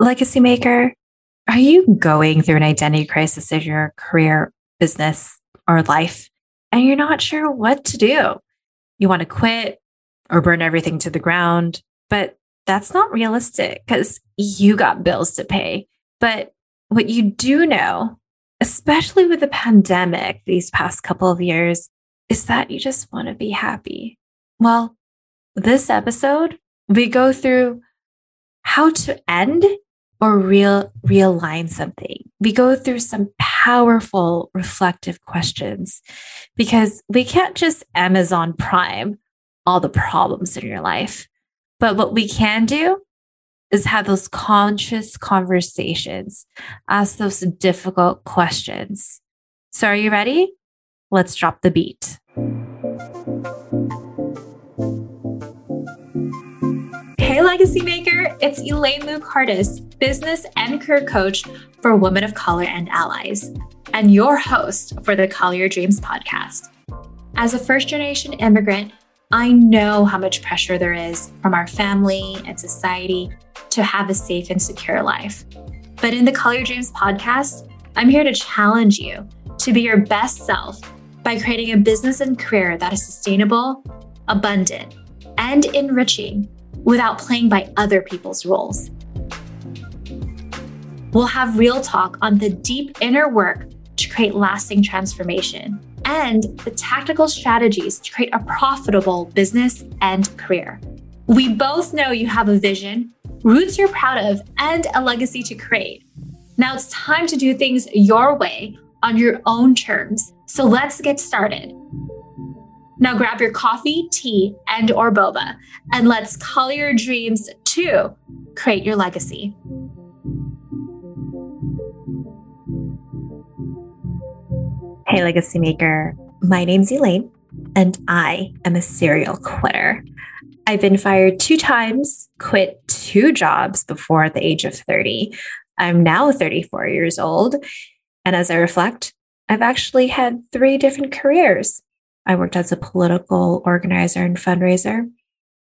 Legacy maker, are you going through an identity crisis in your career, business, or life, and you're not sure what to do? You want to quit or burn everything to the ground, but that's not realistic because you got bills to pay. But what you do know, especially with the pandemic these past couple of years, is that you just want to be happy. Well, this episode, we go through how to end or real realign something. We go through some powerful reflective questions because we can't just Amazon Prime all the problems in your life. But what we can do is have those conscious conversations, ask those difficult questions. So, are you ready? Let's drop the beat. Legacy Maker, it's Elaine Lou Cartas, business and career coach for Women of Color and Allies, and your host for the Color Your Dreams podcast. As a first generation immigrant, I know how much pressure there is from our family and society to have a safe and secure life. But in the Color Your Dreams podcast, I'm here to challenge you to be your best self by creating a business and career that is sustainable, abundant, and enriching without playing by other people's rules. We'll have real talk on the deep inner work to create lasting transformation and the tactical strategies to create a profitable business and career. We both know you have a vision, roots you're proud of, and a legacy to create. Now it's time to do things your way on your own terms. So let's get started. Now grab your coffee, tea, and or boba, and let's call your dreams to create your legacy. Hey, Legacy Maker. My name's Elaine, and I am a serial quitter. I've been fired two times, quit two jobs before the age of 30. I'm now 34 years old. And as I reflect, I've actually had three different careers. I worked as a political organizer and fundraiser.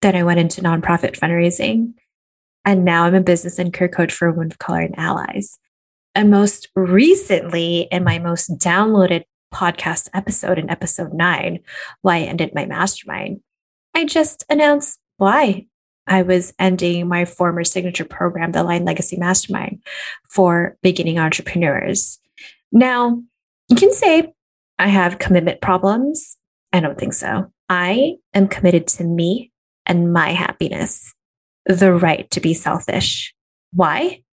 Then I went into nonprofit fundraising. And now I'm a business and career coach for women of color and allies. And most recently, in my most downloaded podcast episode, in episode nine, why I ended my mastermind, I just announced why I was ending my former signature program, the Aligned Legacy Mastermind, for beginning entrepreneurs. Now, you can say I have commitment problems. I don't think so. I am committed to me and my happiness, the right to be selfish. Why?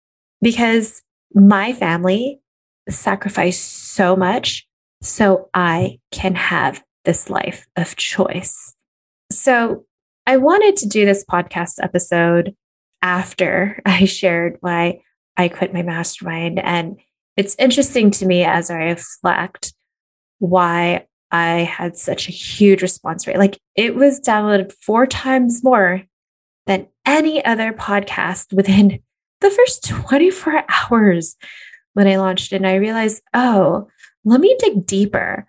Because my family sacrificed so much so I can have this life of choice. So I wanted to do this podcast episode after I shared why I quit my mastermind. And it's interesting to me as I reflect why I had such a huge response rate. Like it was downloaded four times more than any other podcast within the first 24 hours when I launched it. And I realized, oh, let me dig deeper.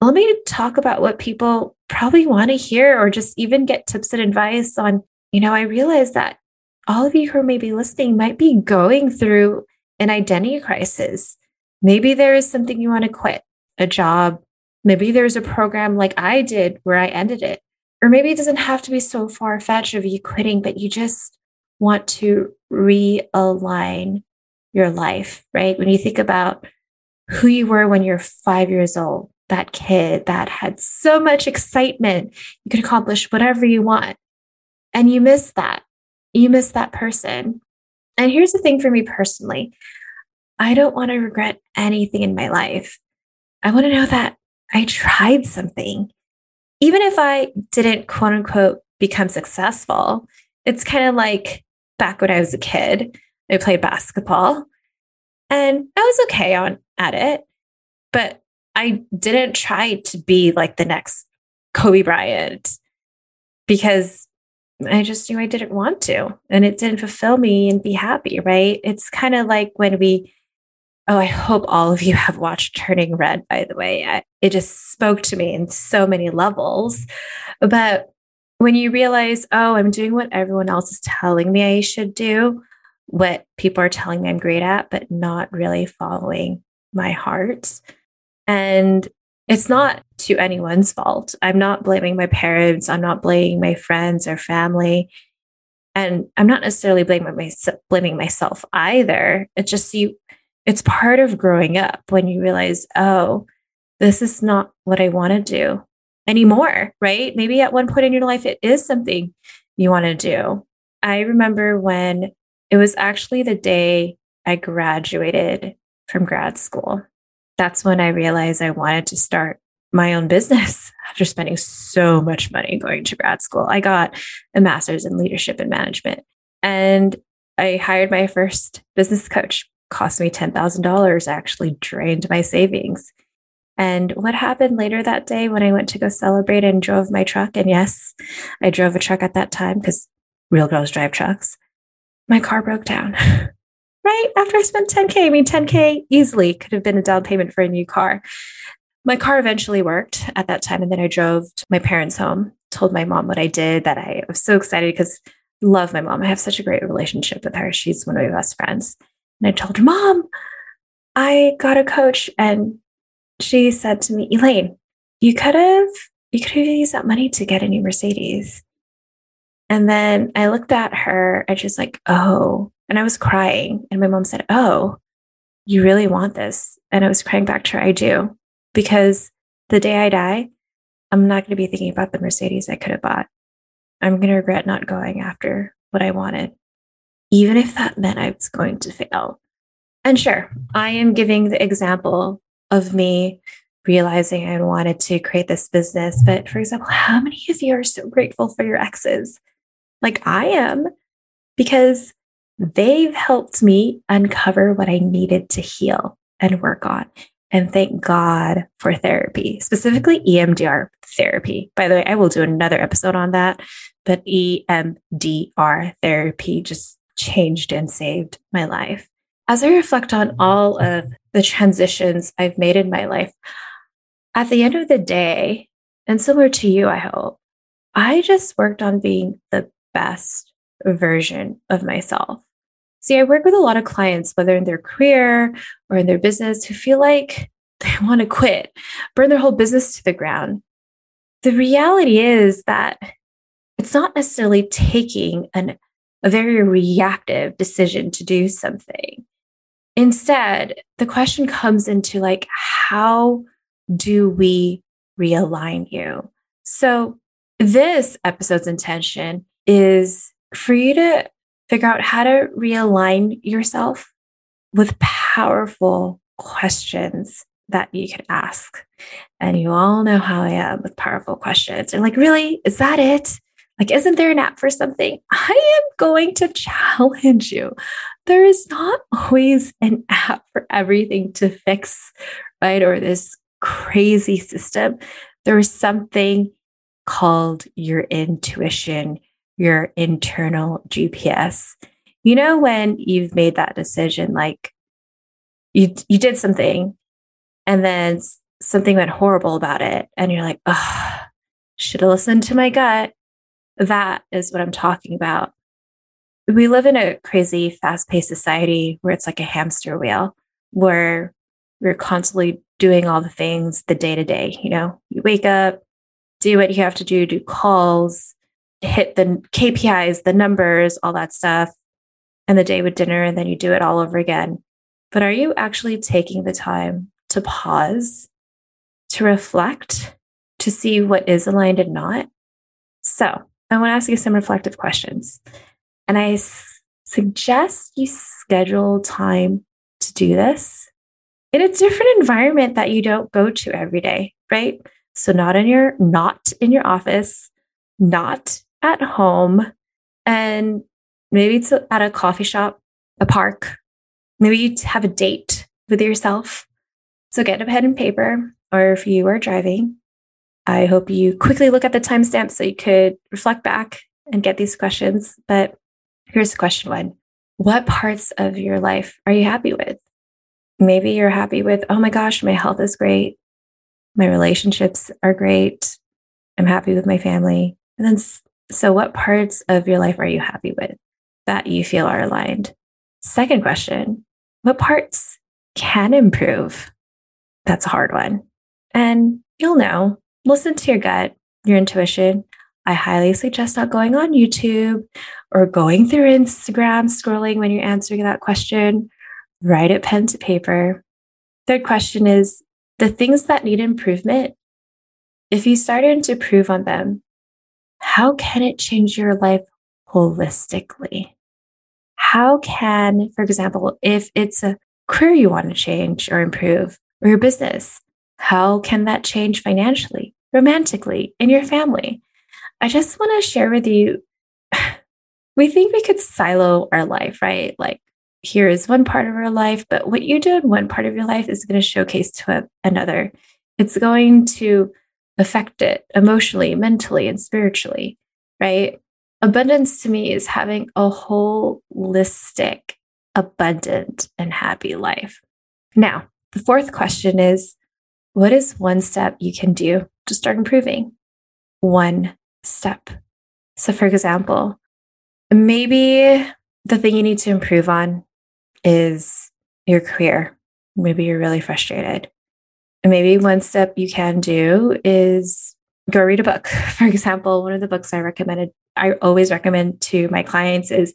Let me talk about what people probably want to hear or just even get tips and advice on. You know, I realized that all of you who are maybe listening might be going through an identity crisis. Maybe there is something you want to quit, a job. Maybe there's a program like I did where I ended it. Or maybe it doesn't have to be so far fetched of you quitting, but you just want to realign your life, right? When you think about who you were when you're five years old, that kid that had so much excitement, you could accomplish whatever you want. And you miss that. You miss that person. And here's the thing for me personally I don't want to regret anything in my life. I want to know that I tried something. Even if I didn't quote unquote become successful, it's kind of like back when I was a kid, I played basketball and I was okay on at it, but I didn't try to be like the next Kobe Bryant because I just knew I didn't want to and it didn't fulfill me and be happy, right? It's kind of like when we, oh, I hope all of you have watched Turning Red, by the way. I, it just spoke to me in so many levels. But when you realize, oh, I'm doing what everyone else is telling me I should do, what people are telling me I'm great at, but not really following my heart. And it's not to anyone's fault. I'm not blaming my parents. I'm not blaming my friends or family. And I'm not necessarily blaming myself, blaming myself either. It's just you, it's part of growing up when you realize, oh, this is not what I want to do anymore, right? Maybe at one point in your life, it is something you want to do. I remember when it was actually the day I graduated from grad school. That's when I realized I wanted to start my own business after spending so much money going to grad school. I got a master's in leadership and management and I hired my first business coach. Cost me $10,000, actually drained my savings. And what happened later that day when I went to go celebrate and drove my truck? And yes, I drove a truck at that time because real girls drive trucks. My car broke down. right after I spent 10K. I mean, 10K easily could have been a down payment for a new car. My car eventually worked at that time. And then I drove to my parents' home, told my mom what I did, that I was so excited because love my mom. I have such a great relationship with her. She's one of my best friends. And I told her, Mom, I got a coach and she said to me, Elaine, you could have you could have used that money to get a new Mercedes. And then I looked at her and she's like, Oh, and I was crying. And my mom said, Oh, you really want this? And I was crying back to her, I do. Because the day I die, I'm not going to be thinking about the Mercedes I could have bought. I'm going to regret not going after what I wanted, even if that meant I was going to fail. And sure, I am giving the example of me realizing I wanted to create this business. But for example, how many of you are so grateful for your exes? Like I am, because they've helped me uncover what I needed to heal and work on. And thank God for therapy, specifically EMDR therapy. By the way, I will do another episode on that, but EMDR therapy just changed and saved my life. As I reflect on all of the transitions I've made in my life, at the end of the day, and similar to you, I hope, I just worked on being the best version of myself. See, I work with a lot of clients, whether in their career or in their business, who feel like they want to quit, burn their whole business to the ground. The reality is that it's not necessarily taking an, a very reactive decision to do something. Instead, the question comes into like, how do we realign you? So, this episode's intention is for you to figure out how to realign yourself with powerful questions that you can ask. And you all know how I am with powerful questions. And like, really, is that it? Like, isn't there an app for something? I am going to challenge you. There is not always an app for everything to fix, right? Or this crazy system. There is something called your intuition, your internal GPS. You know, when you've made that decision, like you, you did something and then something went horrible about it, and you're like, oh, should have listened to my gut. That is what I'm talking about. We live in a crazy, fast paced society where it's like a hamster wheel, where we're constantly doing all the things the day to day. You know, you wake up, do what you have to do, do calls, hit the KPIs, the numbers, all that stuff, and the day with dinner, and then you do it all over again. But are you actually taking the time to pause, to reflect, to see what is aligned and not? So, I want to ask you some reflective questions. And I s- suggest you schedule time to do this in a different environment that you don't go to every day, right? So not in your not in your office, not at home, and maybe it's at a coffee shop, a park. Maybe you have a date with yourself. So get a pen and paper, or if you are driving, I hope you quickly look at the timestamp so you could reflect back and get these questions. But here's question one What parts of your life are you happy with? Maybe you're happy with, oh my gosh, my health is great. My relationships are great. I'm happy with my family. And then, so what parts of your life are you happy with that you feel are aligned? Second question What parts can improve? That's a hard one. And you'll know, listen to your gut, your intuition. I highly suggest not going on YouTube or going through Instagram, scrolling when you're answering that question. Write it pen to paper. Third question is the things that need improvement. If you started to improve on them, how can it change your life holistically? How can, for example, if it's a career you want to change or improve, or your business, how can that change financially, romantically, in your family? I just want to share with you we think we could silo our life, right? Like, here is one part of our life, but what you do in one part of your life is going to showcase to another. It's going to affect it emotionally, mentally, and spiritually, right? Abundance to me is having a holistic, abundant, and happy life. Now, the fourth question is what is one step you can do to start improving? One step. So, for example, maybe the thing you need to improve on is your career. Maybe you're really frustrated. Maybe one step you can do is go read a book. For example, one of the books I recommended, I always recommend to my clients is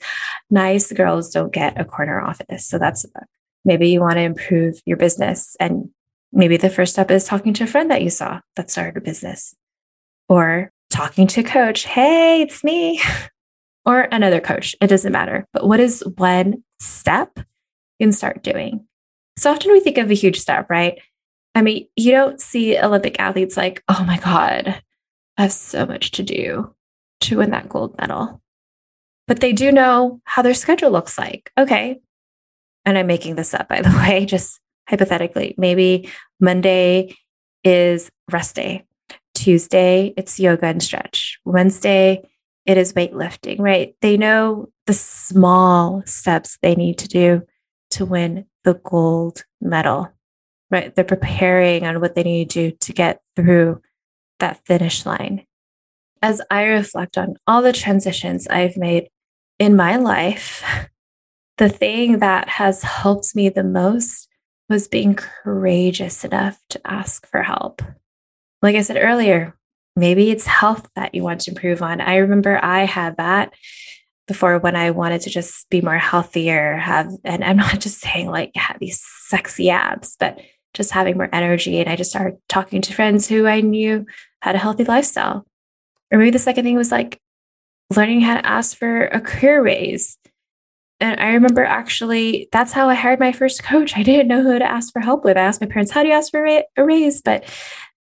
Nice Girls Don't Get a Corner Office. So that's a book. Maybe you want to improve your business. And maybe the first step is talking to a friend that you saw that started a business or talking to a coach. Hey, it's me. or another coach. It doesn't matter. But what is one step you can start doing? So often we think of a huge step, right? I mean, you don't see Olympic athletes like, oh my God, I have so much to do to win that gold medal. But they do know how their schedule looks like. Okay. And I'm making this up, by the way, just hypothetically. Maybe Monday is rest day. Tuesday, it's yoga and stretch. Wednesday, it is weightlifting, right? They know the small steps they need to do to win the gold medal right? They're preparing on what they need to do to get through that finish line. As I reflect on all the transitions I've made in my life, the thing that has helped me the most was being courageous enough to ask for help. Like I said earlier, maybe it's health that you want to improve on. I remember I had that before when I wanted to just be more healthier, have, and I'm not just saying like have these sexy abs, but just having more energy. And I just started talking to friends who I knew had a healthy lifestyle. Or maybe the second thing was like learning how to ask for a career raise. And I remember actually, that's how I hired my first coach. I didn't know who to ask for help with. I asked my parents, How do you ask for a raise? But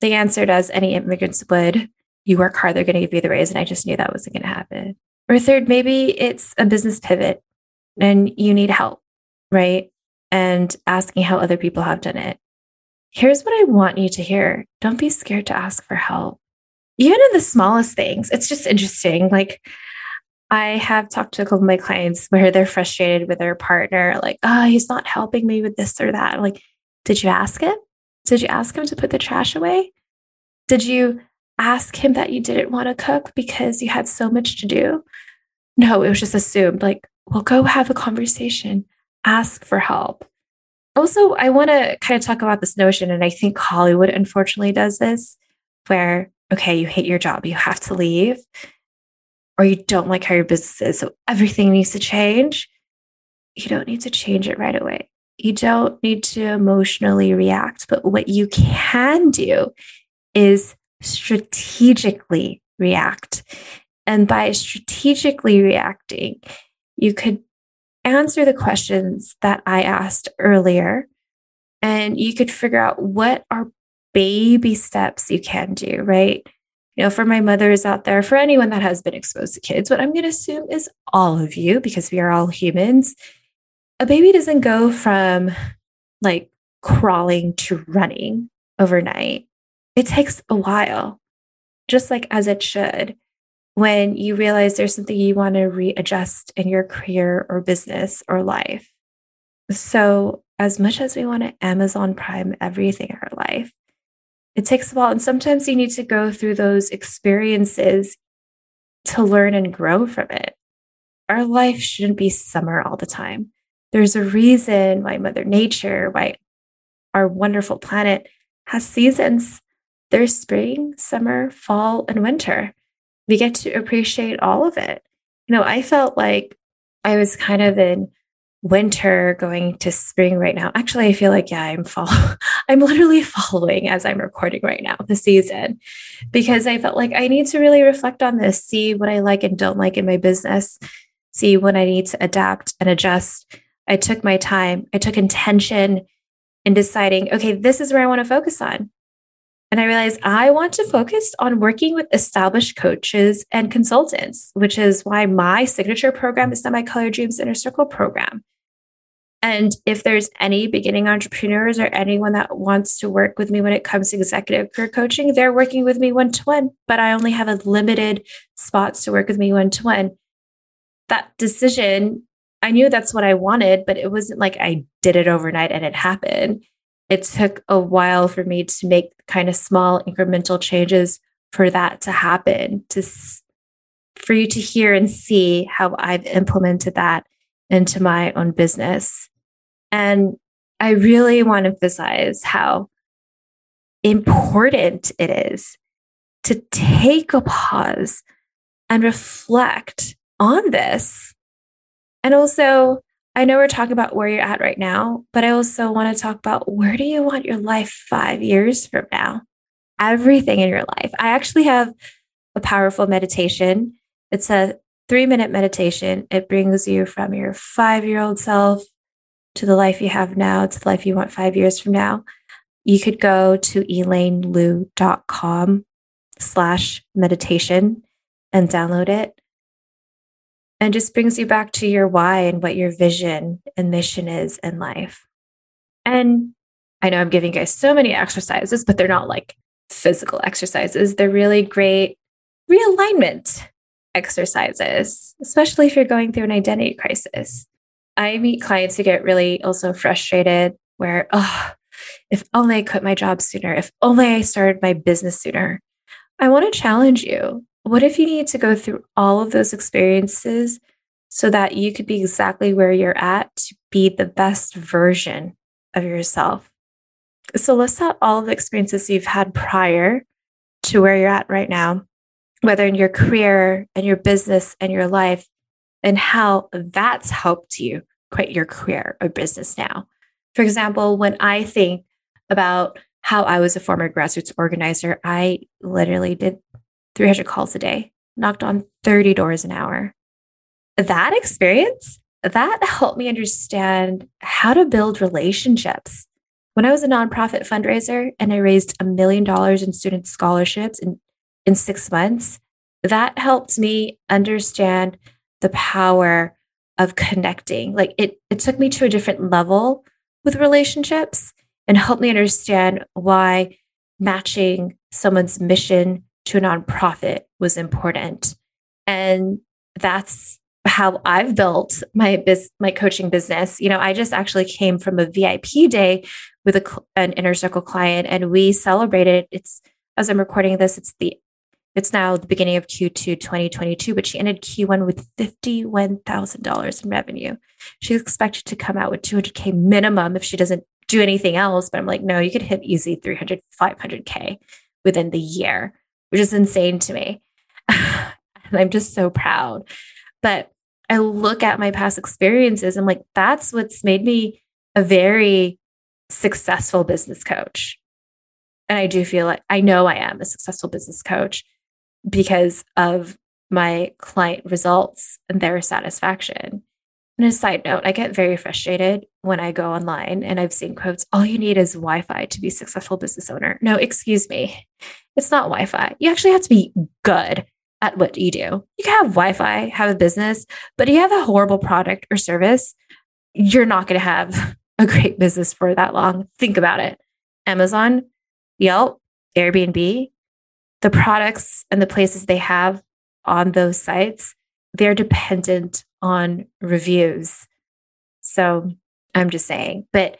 they answered as any immigrants would you work hard, they're going to give you the raise. And I just knew that wasn't going to happen. Or third, maybe it's a business pivot and you need help, right? And asking how other people have done it here's what I want you to hear don't be scared to ask for help. Even in the smallest things, it's just interesting. Like, I have talked to a couple of my clients where they're frustrated with their partner, like, oh, he's not helping me with this or that. Like, did you ask him? Did you ask him to put the trash away? Did you ask him that you didn't want to cook because you had so much to do? No, it was just assumed. Like, well, go have a conversation, ask for help also, I want to kind of talk about this notion, and I think Hollywood unfortunately does this, where, okay, you hate your job, you have to leave, or you don't like how your business is, so everything needs to change. You don't need to change it right away. You don't need to emotionally react. But what you can do is strategically react. And by strategically reacting, you could answer the questions that I asked earlier, and you could figure out what are baby steps you can do, right? You know, for my mothers out there, for anyone that has been exposed to kids, what I'm going to assume is all of you, because we are all humans. A baby doesn't go from like crawling to running overnight. It takes a while, just like as it should when you realize there's something you want to readjust in your career or business or life. So, as much as we want to Amazon Prime everything in our life, it takes a while. And sometimes you need to go through those experiences to learn and grow from it. Our life shouldn't be summer all the time. there's a reason why Mother Nature, why our wonderful planet has seasons. There's spring, summer, fall, and winter. We get to appreciate all of it. You know, I felt like I was kind of in winter going to spring right now. Actually, I feel like, yeah, I'm follow- I'm literally following as I'm recording right now the season because I felt like I need to really reflect on this, see what I like and don't like in my business, see when I need to adapt and adjust. I took my time, I took intention in deciding, okay, this is where I want to focus on. And I realized I want to focus on working with established coaches and consultants, which is why my signature program is the My Color Dreams Inner Circle program. And if there's any beginning entrepreneurs or anyone that wants to work with me when it comes to executive career coaching, they're working with me one to one, but I only have a limited spots to work with me one to one. That decision, I knew that's what I wanted, but it wasn't like I did it overnight and it happened it took a while for me to make kind of small incremental changes for that to happen to for you to hear and see how I've implemented that into my own business. And I really want to emphasize how important it is to take a pause and reflect on this. And also I know we're talking about where you're at right now, but I also want to talk about where do you want your life five years from now? Everything in your life. I actually have a powerful meditation. It's a three minute meditation. It brings you from your five year old self to the life you have now, to the life you want five years from now. You could go to elainelou.com slash meditation and download it and just brings you back to your why and what your vision and mission is in life. And I know I'm giving you guys so many exercises, but they're not like physical exercises. They're really great realignment exercises, especially if you're going through an identity crisis. I meet clients who get really also frustrated where, oh, if only I quit my job sooner, if only I started my business sooner. I want to challenge you what if you need to go through all of those experiences so that you could be exactly where you're at to be the best version of yourself? So list out all of the experiences you've had prior to where you're at right now, whether in your career and your business and your life, and how that's helped you quit your career or business now. For example, when I think about how I was a former grassroots organizer, I literally did 300 calls a day, knocked on 30 doors an hour. That experience, that helped me understand how to build relationships. When I was a nonprofit fundraiser and I raised a million dollars in student scholarships in, in six months, that helped me understand the power of connecting. Like it, it took me to a different level with relationships and helped me understand why matching someone's mission to a nonprofit was important. And that's how I've built my biz, my coaching business. You know, I just actually came from a VIP day with a, an inner circle client, and we celebrated. It's as I'm recording this, it's the it's now the beginning of Q2 2022, but she ended Q1 with $51,000 in revenue. She's expected to come out with 200K minimum if she doesn't do anything else. But I'm like, no, you could hit easy 300, 500K within the year which is insane to me. and I'm just so proud. But I look at my past experiences and like that's what's made me a very successful business coach. And I do feel like I know I am a successful business coach because of my client results and their satisfaction. And a side note, I get very frustrated when I go online and I've seen quotes, all you need is Wi Fi to be successful business owner. No, excuse me. It's not Wi Fi. You actually have to be good at what you do. You can have Wi Fi, have a business, but if you have a horrible product or service, you're not going to have a great business for that long. Think about it Amazon, Yelp, Airbnb, the products and the places they have on those sites, they're dependent on reviews. So I'm just saying, but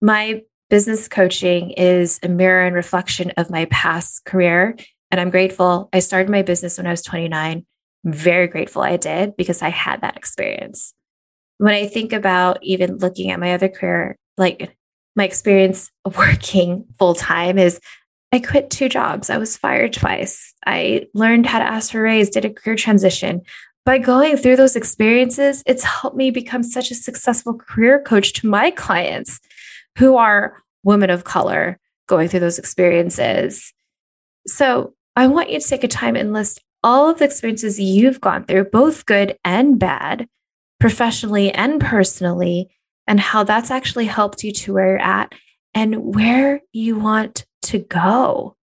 my business coaching is a mirror and reflection of my past career. And I'm grateful. I started my business when I was 29. I'm very grateful I did because I had that experience. when I think about even looking at my other career, like my experience working full time is I quit two jobs. I was fired twice. I learned how to ask for a raise, did a career transition. By going through those experiences, it's helped me become such a successful career coach to my clients who are women of color going through those experiences. So I want you to take a time and list all of the experiences you've gone through, both good and bad, professionally and personally, and how that's actually helped you to where you're at and where you want to go.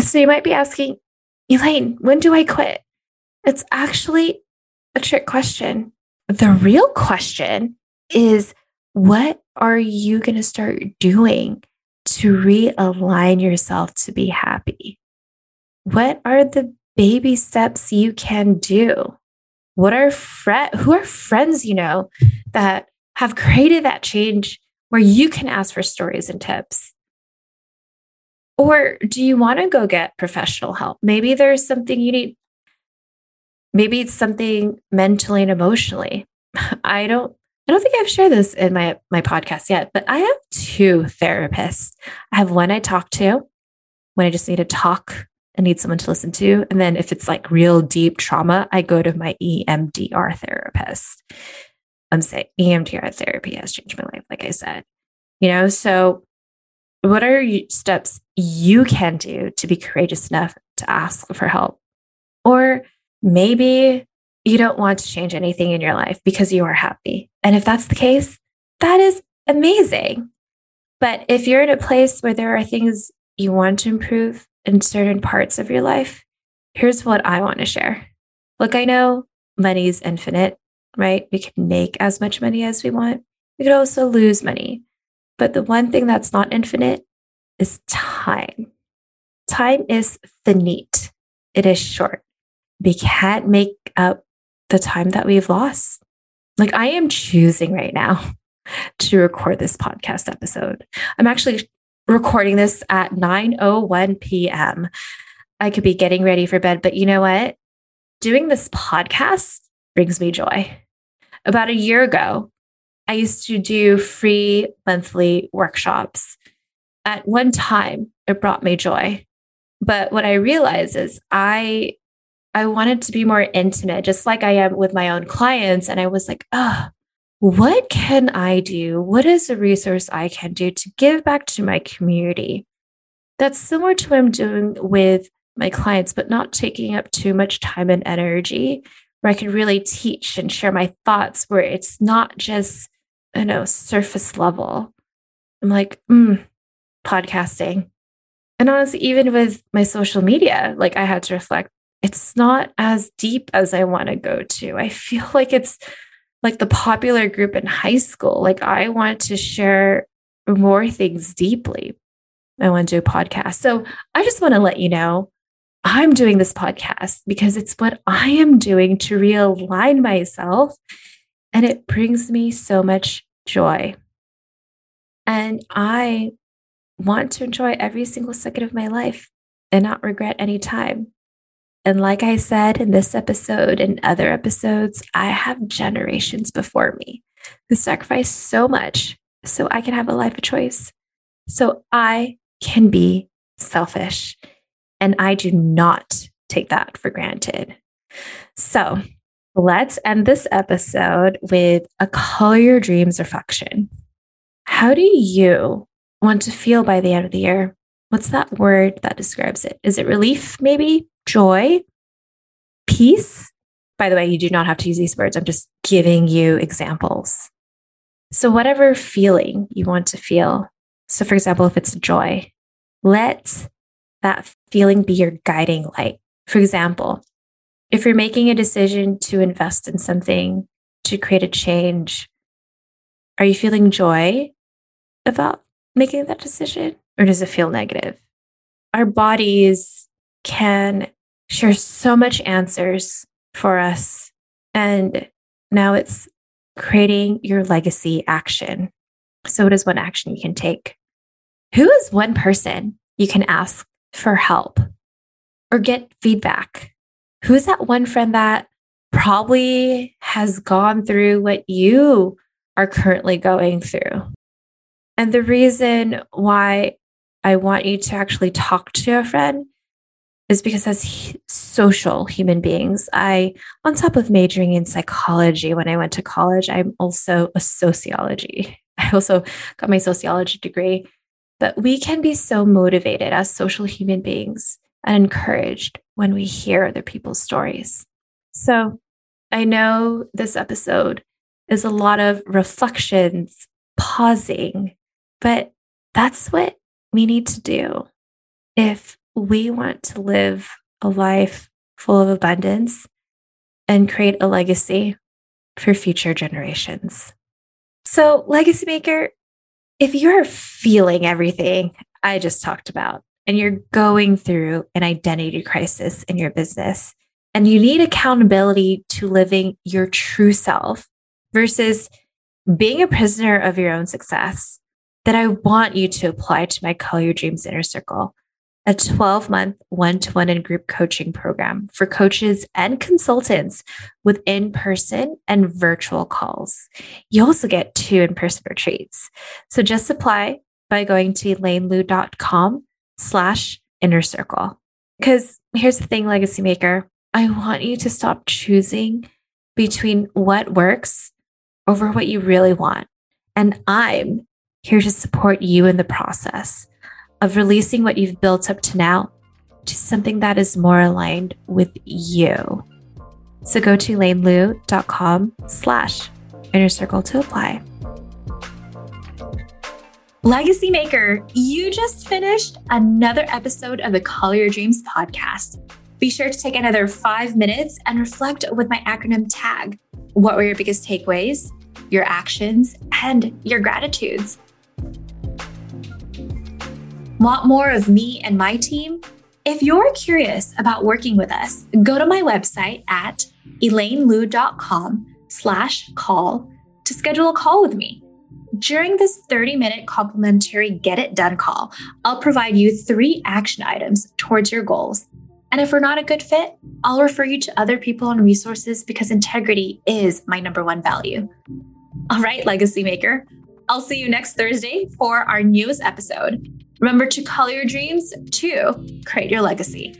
So you might be asking, Elaine, when do I quit? It's actually a trick question. The real question is what are you going to start doing to realign yourself to be happy? What are the baby steps you can do? What are fre- who are friends you know that have created that change where you can ask for stories and tips? Or do you want to go get professional help? Maybe there's something you need. Maybe it's something mentally and emotionally. I don't I don't think I've shared this in my my podcast yet, but I have two therapists. I have one I talk to when I just need to talk and need someone to listen to, and then if it's like real deep trauma, I go to my EMDR therapist. I'm saying EMDR therapy has changed my life, like I said. You know, so what are steps you can do to be courageous enough to ask for help? Or maybe you don't want to change anything in your life because you are happy. And if that's the case, that is amazing. But if you're in a place where there are things you want to improve in certain parts of your life, here's what I want to share. Look, I know money's infinite, right? We can make as much money as we want. We could also lose money. But the one thing that's not infinite is time. Time is finite, it is short. We can't make up the time that we've lost. Like I am choosing right now to record this podcast episode. I'm actually recording this at 9:01 p.m. I could be getting ready for bed, but you know what? Doing this podcast brings me joy. About a year ago, I used to do free monthly workshops. At one time, it brought me joy. But what I realized is I I wanted to be more intimate, just like I am with my own clients. And I was like, oh, what can I do? What is a resource I can do to give back to my community? That's similar to what I'm doing with my clients, but not taking up too much time and energy, where I can really teach and share my thoughts, where it's not just you know, surface level. I'm like, mm, podcasting. And honestly, even with my social media, like I had to reflect, it's not as deep as I want to go to. I feel like it's like the popular group in high school. Like I want to share more things deeply. I want to do a podcast. So I just want to let you know I'm doing this podcast because it's what I am doing to realign myself and it brings me so much joy. And I want to enjoy every single second of my life and not regret any time. And like I said in this episode and other episodes, I have generations before me who sacrificed so much so I can have a life of choice. So I can be selfish. And I do not take that for granted. So Let's end this episode with a color your dreams reflection. How do you want to feel by the end of the year? What's that word that describes it? Is it relief, maybe? Joy? Peace? By the way, you do not have to use these words. I'm just giving you examples. So, whatever feeling you want to feel. So, for example, if it's joy, let that feeling be your guiding light. For example, if you're making a decision to invest in something to create a change, are you feeling joy about making that decision or does it feel negative? Our bodies can share so much answers for us. And now it's creating your legacy action. So, what is one action you can take? Who is one person you can ask for help or get feedback who's that one friend that probably has gone through what you are currently going through. And the reason why I want you to actually talk to a friend is because as social human beings, I, on top of majoring in psychology when I went to college, I'm also a sociology. I also got my sociology degree. But we can be so motivated as social human beings and encouraged when we hear other people's stories. So I know this episode is a lot of reflections, pausing, but that's what we need to do. If we want to live a life full of abundance and create a legacy for future generations. So, Legacy Maker, if you're feeling everything I just talked about and you're going through an identity crisis in your business and you need accountability to living your true self versus being a prisoner of your own success, then I want you to apply to my Color Your Dreams Inner Circle a 12 month one to one and group coaching program for coaches and consultants with in person and virtual calls. You also get two in person retreats. So just apply by going to elainelou.com slash inner circle. Because here's the thing, Legacy Maker, I want you to stop choosing between what works over what you really want. And I'm here to support you in the process of releasing what you've built up to now to something that is more aligned with you. So go to elainelou.com slash inner circle to apply. Legacy Maker, you just finished another episode of the Color Your Dreams podcast. Be sure to take another five minutes and reflect with my acronym TAG. What were your biggest takeaways, your actions, and your gratitudes? Want more of me and my team? If you're curious about working with us, go to my website at elainelou.com slash call to schedule a call with me. During this 30 minute complimentary Get It Done call, I'll provide you three action items towards your goals. And if we're not a good fit, I'll refer you to other people and resources because integrity is my number one value. All right, Legacy Maker, I'll see you next Thursday for our newest episode. Remember to call your dreams to create your legacy.